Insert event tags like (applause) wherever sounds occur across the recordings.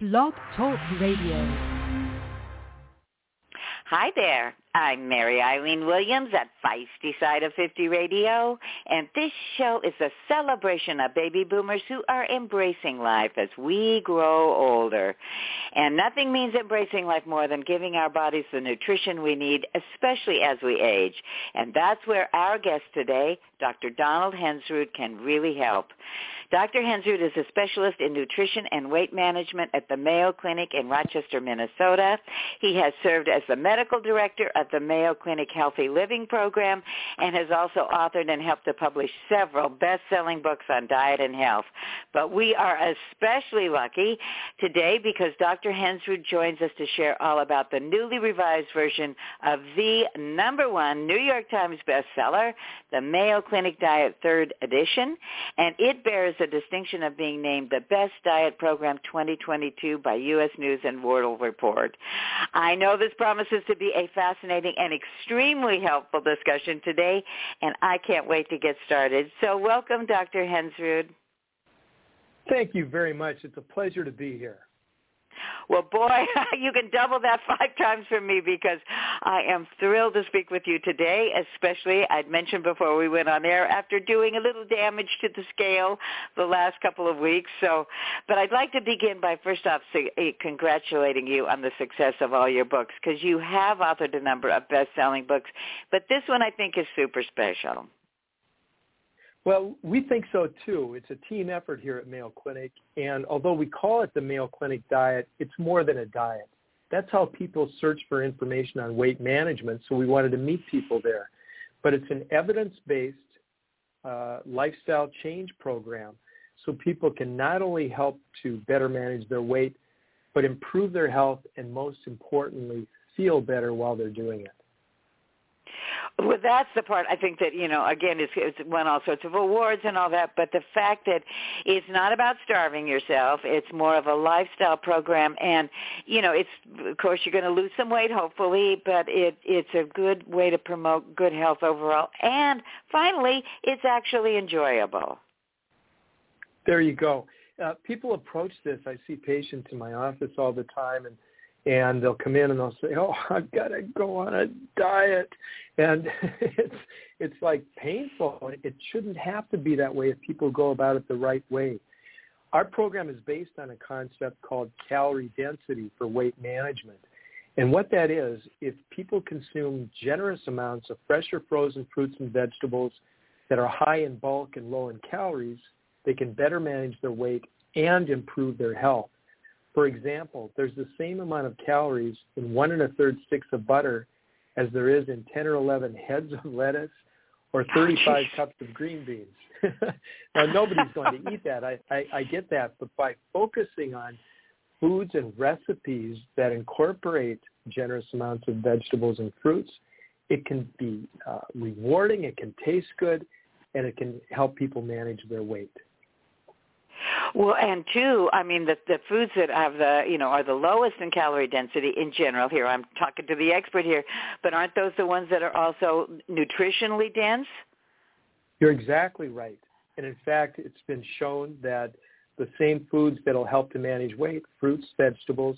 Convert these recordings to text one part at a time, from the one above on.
Blog Talk Radio. Hi there. I'm Mary Eileen Williams at Feisty Side of 50 Radio, and this show is a celebration of baby boomers who are embracing life as we grow older. And nothing means embracing life more than giving our bodies the nutrition we need, especially as we age. And that's where our guest today, Dr. Donald Hensrud, can really help. Dr. Hensrud is a specialist in nutrition and weight management at the Mayo Clinic in Rochester, Minnesota. He has served as the medical director of the Mayo Clinic Healthy Living Program and has also authored and helped to publish several best-selling books on diet and health. But we are especially lucky today because Dr. Hensrud joins us to share all about the newly revised version of the number one New York Times bestseller, the Mayo Clinic Diet Third Edition, and it bears the distinction of being named the Best Diet Program 2022 by U.S. News and World Report. I know this promises to be a fascinating and extremely helpful discussion today, and I can't wait to get started. So welcome, Dr. Hensrud. Thank you very much. It's a pleasure to be here. Well, boy, (laughs) you can double that five times for me because I am thrilled to speak with you today, especially I'd mentioned before we went on air after doing a little damage to the scale the last couple of weeks. So, but I'd like to begin by first off eh, congratulating you on the success of all your books because you have authored a number of best-selling books, but this one I think is super special. Well, we think so too. It's a team effort here at Mayo Clinic, and although we call it the Mayo Clinic diet, it's more than a diet. That's how people search for information on weight management, so we wanted to meet people there. But it's an evidence-based uh, lifestyle change program, so people can not only help to better manage their weight, but improve their health and most importantly, feel better while they're doing it well, that's the part I think that you know. Again, it's, it's won all sorts of awards and all that, but the fact that it's not about starving yourself. It's more of a lifestyle program, and you know, it's of course you're going to lose some weight, hopefully, but it it's a good way to promote good health overall. And finally, it's actually enjoyable. There you go. Uh, people approach this. I see patients in my office all the time, and and they'll come in and they'll say, "Oh, I've got to go on a diet," and (laughs) it's it's like painful. It shouldn't have to be that way if people go about it the right way. Our program is based on a concept called calorie density for weight management. And what that is, if people consume generous amounts of fresh or frozen fruits and vegetables that are high in bulk and low in calories, they can better manage their weight and improve their health. For example, there's the same amount of calories in one and a third sticks of butter as there is in 10 or 11 heads of lettuce or 35 cups of green beans. (laughs) now, nobody's going to (laughs) eat that. I, I, I get that. But by focusing on foods and recipes that incorporate generous amounts of vegetables and fruits, it can be uh, rewarding, it can taste good, and it can help people manage their weight. Well, and two, I mean, the the foods that have the you know are the lowest in calorie density in general. Here, I'm talking to the expert here, but aren't those the ones that are also nutritionally dense? You're exactly right, and in fact, it's been shown that the same foods that'll help to manage weight, fruits, vegetables,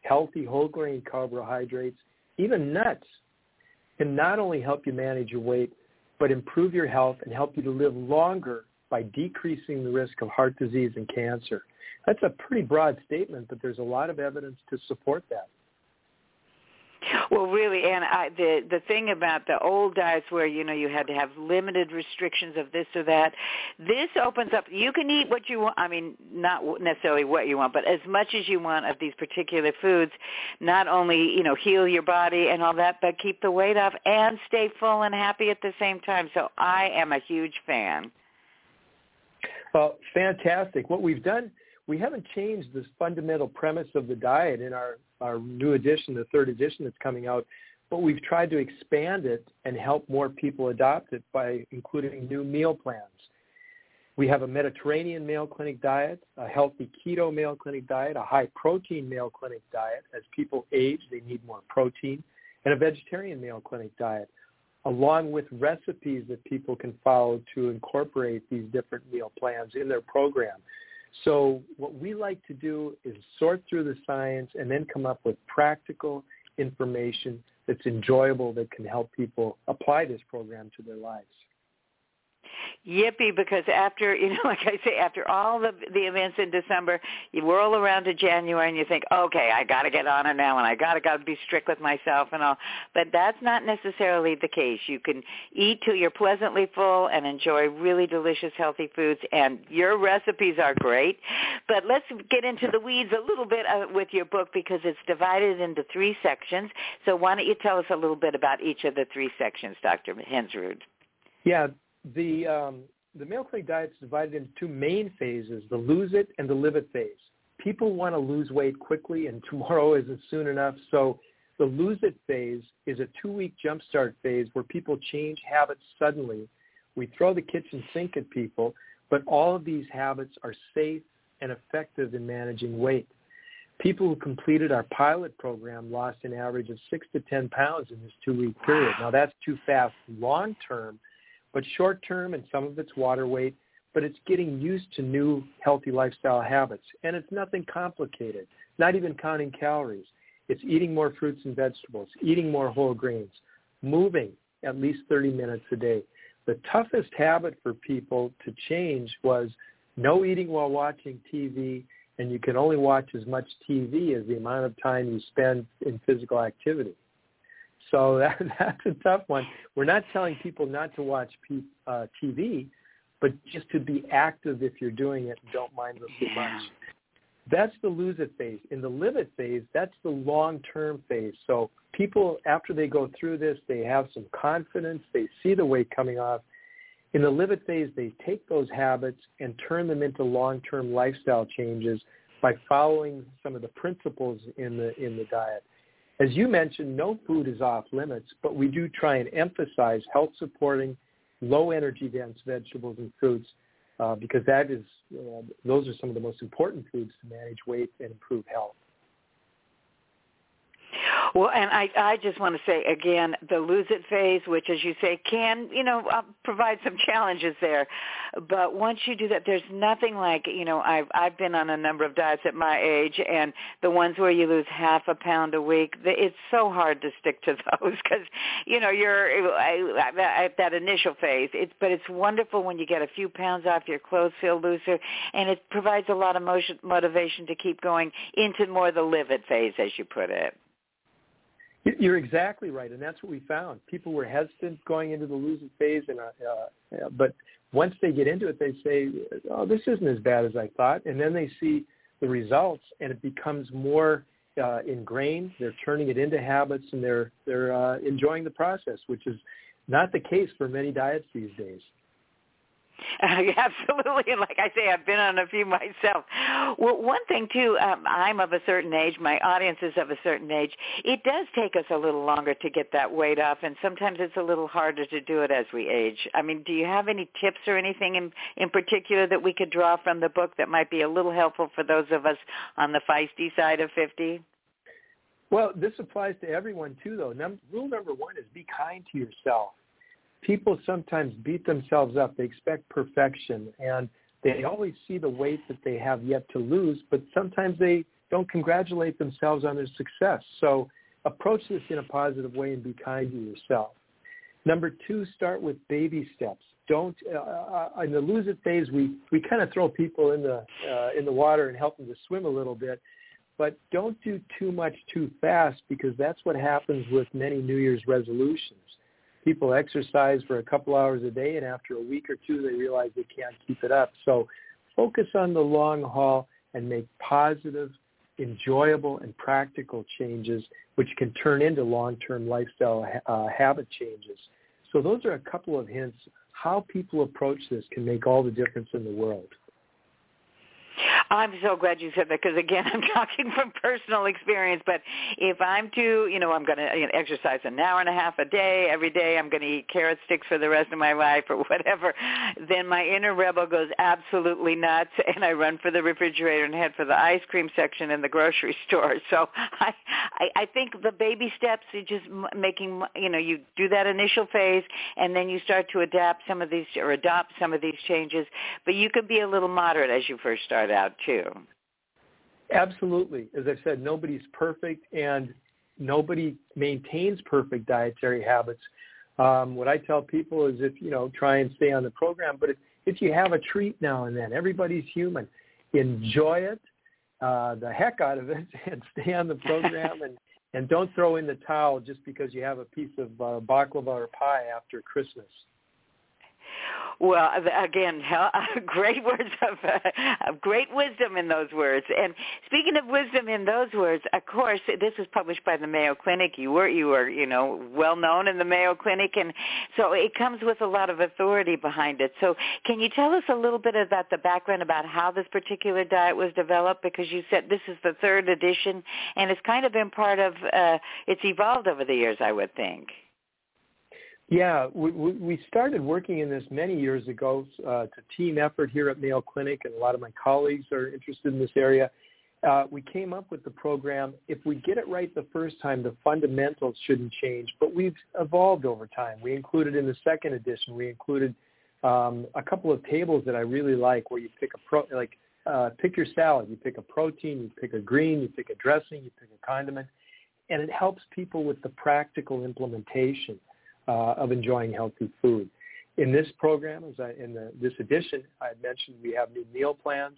healthy whole grain carbohydrates, even nuts, can not only help you manage your weight, but improve your health and help you to live longer by decreasing the risk of heart disease and cancer. That's a pretty broad statement, but there's a lot of evidence to support that. Well, really, and I, the the thing about the old diets where you know you had to have limited restrictions of this or that, this opens up. You can eat what you want. I mean, not necessarily what you want, but as much as you want of these particular foods. Not only you know heal your body and all that, but keep the weight off and stay full and happy at the same time. So I am a huge fan. Well, fantastic. What we've done, we haven't changed this fundamental premise of the diet in our, our new edition, the third edition that's coming out, but we've tried to expand it and help more people adopt it by including new meal plans. We have a Mediterranean Mayo Clinic diet, a healthy keto Mayo Clinic diet, a high protein Mayo Clinic diet. As people age, they need more protein, and a vegetarian Mayo Clinic diet along with recipes that people can follow to incorporate these different meal plans in their program. So what we like to do is sort through the science and then come up with practical information that's enjoyable that can help people apply this program to their lives yippee because after you know (laughs) like i say after all the the events in december you whirl around to january and you think okay i got to get on it now and i got to got to be strict with myself and all. But that's not necessarily the case. You can eat till you're pleasantly full and enjoy really delicious healthy foods and your recipes are great. But let's get into the weeds a little bit uh, with your book because it's divided into three sections. So why don't you tell us a little bit about each of the three sections dr hensrud? Yeah the um, the Mayo Clinic diet is divided into two main phases: the lose it and the live it phase. People want to lose weight quickly, and (laughs) tomorrow isn't soon enough. So the lose it phase is a two-week jumpstart phase where people change habits suddenly. We throw the kitchen sink at people, but all of these habits are safe and effective in managing weight. People who completed our pilot program lost an average of six to 10 pounds in this two-week period. Now that's too fast long term, but short term and some of it's water weight, but it's getting used to new healthy lifestyle habits. And it's nothing complicated, not even counting calories. It's eating more fruits and vegetables, eating more whole grains, moving at least 30 minutes a day. The toughest habit for people to change was no eating while watching TV, and you can only watch as much TV as the amount of time you spend in physical activity. So (laughs) that, that's a tough one. We're not telling people not to watch P, uh, TV, but just to be active if you're doing it don't mind it too much. That's the lose it phase. In the live it phase, that's the long-term phase. So people, after they go through this, they have some confidence. They see the weight coming off. In the live it phase, they take those habits and turn them into long-term lifestyle changes by following some of the principles in the in the diet. As you mentioned, no food is off limits, but we do try and emphasize health supporting, low energy dense vegetables and fruits uh, because that is, uh, those are some of the most important foods to manage weight and improve health. Well, and I, I just want to say again, the lose it phase, which as you say can, you know, uh, provide some challenges there. But once you do that, there's nothing like, you know, I've, I've been on a number of diets at my age and the ones where you lose half a pound a week, it's so hard to stick to (laughs) those because, you know, you're at that initial phase. It's, but it's wonderful when you get a few pounds off, your clothes feel looser, and it provides a lot of motion, motivation to keep going into more the live it phase, as you put it. You're exactly right, and that's what we found. People were hesitant going into the losing phase, and uh, uh, but once they get into it, they say, "Oh, this isn't as bad as I thought," and then they see the results, and it becomes more uh, ingrained. They're turning it into habits, and they're they're uh, enjoying the process, which is not the case for many diets these days. (laughs) Absolutely. Like I say, I've been on a few myself. Well, one thing too, um, I'm of a certain age. My audience is of a certain age. It does take us a little longer to get that weight off, and sometimes it's a little harder to do it as we age. I mean, do you have any tips or anything in in particular that we could draw from the book that might be a little helpful for those of us on the feisty side of fifty? Well, this applies to everyone too, though. Num- rule number one is be kind to yourself people sometimes beat themselves up. They expect perfection and they always see the weight that they have yet to lose, but sometimes they don't congratulate themselves on their success. So approach this in a positive way and be kind to yourself. Number two, start with baby steps. Don't uh, uh in the lose it phase we we kind of throw people in the uh, in the water and help them to swim a little bit, but don't do too much too fast because that's what happens with many New Year's resolutions people exercise for a couple hours a day and after a week or two they realize they can't keep it up. So focus on the long haul and make positive, enjoyable, and practical changes which can turn into long-term lifestyle uh, habit changes. So those are a couple of hints. How people approach this can make all the difference in the world. I'm so glad you said that because again, (laughs) I'm talking from personal experience. But if I'm to, you know, I'm going to you know, exercise an hour and a half a day every day. I'm going to eat carrot sticks for the rest of my life or (laughs) whatever. Then my inner rebel goes absolutely nuts, (laughs) and I run for the refrigerator and head for the ice cream section in the grocery store. So I, I, I think the baby steps are just making, you know, you do that initial phase, and then you start to adapt some of these or adopt some of these changes. But you could be a little moderate as you first start out too. Absolutely. As I said, nobody's perfect and nobody maintains perfect dietary habits. Um, what I tell people is if, you know, try and stay on the program, but if, if you have a treat now and then, everybody's human. Enjoy it, uh, the heck out of it, (laughs) and stay on the program and, and don't throw in the towel just because you have a piece of uh, baklava or pie after Christmas. Well, again, (laughs) (laughs) great words of uh, great wisdom in those words. And speaking of wisdom in those words, of course, this was published by the Mayo Clinic. You were you were you know well known in the Mayo Clinic, and so it comes with a lot of authority behind it. So, can you tell us a little bit about the background about how this particular diet was developed? Because you said this is the third edition, and it's kind of been part of uh, it's evolved over the years, I would think. Yeah, we, we started working in this many years ago. Uh, it's a team effort here at Mayo Clinic, and a lot of my colleagues are interested in this area. Uh, we came up with the program. If we get it right the first time, the fundamentals shouldn't change, but we've evolved over time. We included in the second edition, we included um, a couple of tables that I really like where you pick a pro, like uh, pick your salad. You pick a protein, you pick a green, you pick a dressing, you pick a condiment, and it helps people with the practical implementation uh, of enjoying healthy food. In this program, as I, in the, this edition, I mentioned we have new meal plans.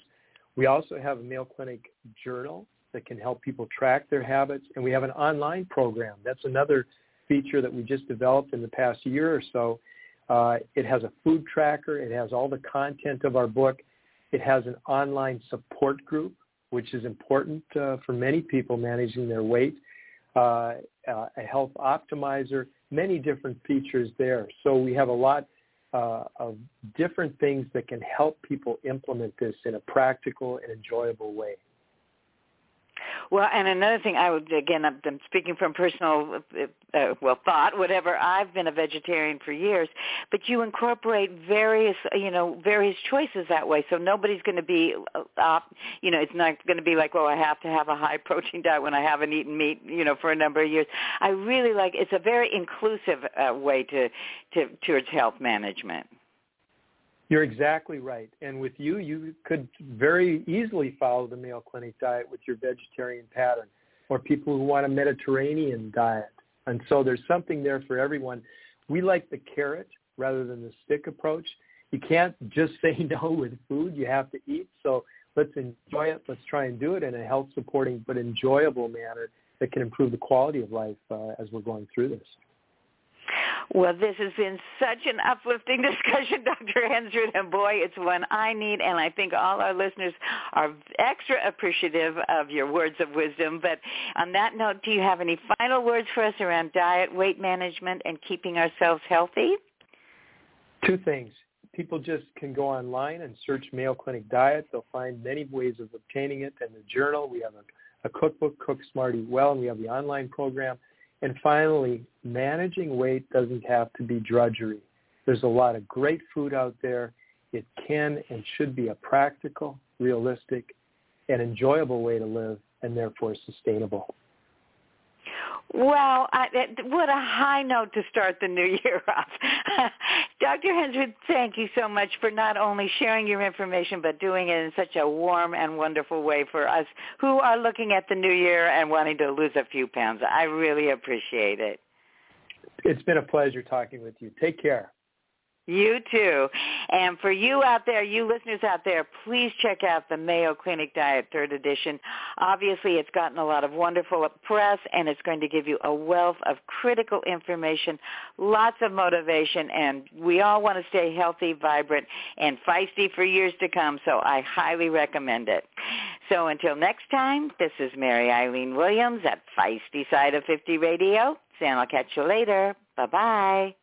We also have a Mayo Clinic journal that can help people track their habits, and we have an online program. That's another feature that we just developed in the past year or so. Uh, it has a food tracker. It has all the content of our book. It has an online support group, which is important uh, for many people managing their weight. Uh, uh a health optimizer, many different features there. So we have a lot uh, of different things that can help people implement this in a practical and enjoyable way. Well, and another thing, I would again, I'm, speaking from personal, uh, well, thought, whatever. I've been a vegetarian for years, but you incorporate various, you know, various choices that way. So nobody's going to be, uh, you know, it's not going to be like, well, I have to have a high (laughs) protein diet when I haven't eaten meat, you know, for a number of years. I really like. It's a very inclusive uh, way to to towards health management. You're exactly right. And with you, you could very easily follow the Mayo Clinic diet with your vegetarian pattern or people who want a Mediterranean diet. And so there's something there for everyone. We like the carrot rather than the stick approach. You can't just (laughs) say no with food. You have to eat. So let's enjoy it. Let's try and do it in a health supporting but enjoyable manner that can improve the quality of life uh, as we're going through this. Well, this has been such an uplifting (laughs) discussion, Dr. Hensrud, and boy, it's one I need, and I think all our listeners are extra appreciative of your words of wisdom. But on that note, do you have any final words for us around diet, weight management, and keeping ourselves healthy? Two things. People just can go online and search Mayo Clinic Diet. They'll find many ways of obtaining it. And the journal, we have a, a cookbook, Cook Smart Eat Well, and we have the online program. And finally, managing weight doesn't have to be drudgery. There's a lot of great food out there. It can and should be a practical, realistic, and enjoyable way to live and therefore sustainable. Well, I, what a high note to start the new year off. (laughs) Dr. Hensrud, thank you so much for not only sharing your information, but doing it in such a warm and wonderful way for us who are looking at the new year and wanting to lose a few pounds. I really appreciate it. It's been a pleasure talking with you. Take care. You too. And for you out there, you listeners out there, please check out the Mayo Clinic Diet third edition. Obviously, it's gotten a lot of wonderful press and it's going to give you a wealth of critical information, lots of motivation, and we all want to stay healthy, vibrant, and feisty for years to come, so I highly recommend it. So until next time, this is Mary Eileen Williams at Feisty Side of 50 Radio, and I'll catch you later. Bye-bye.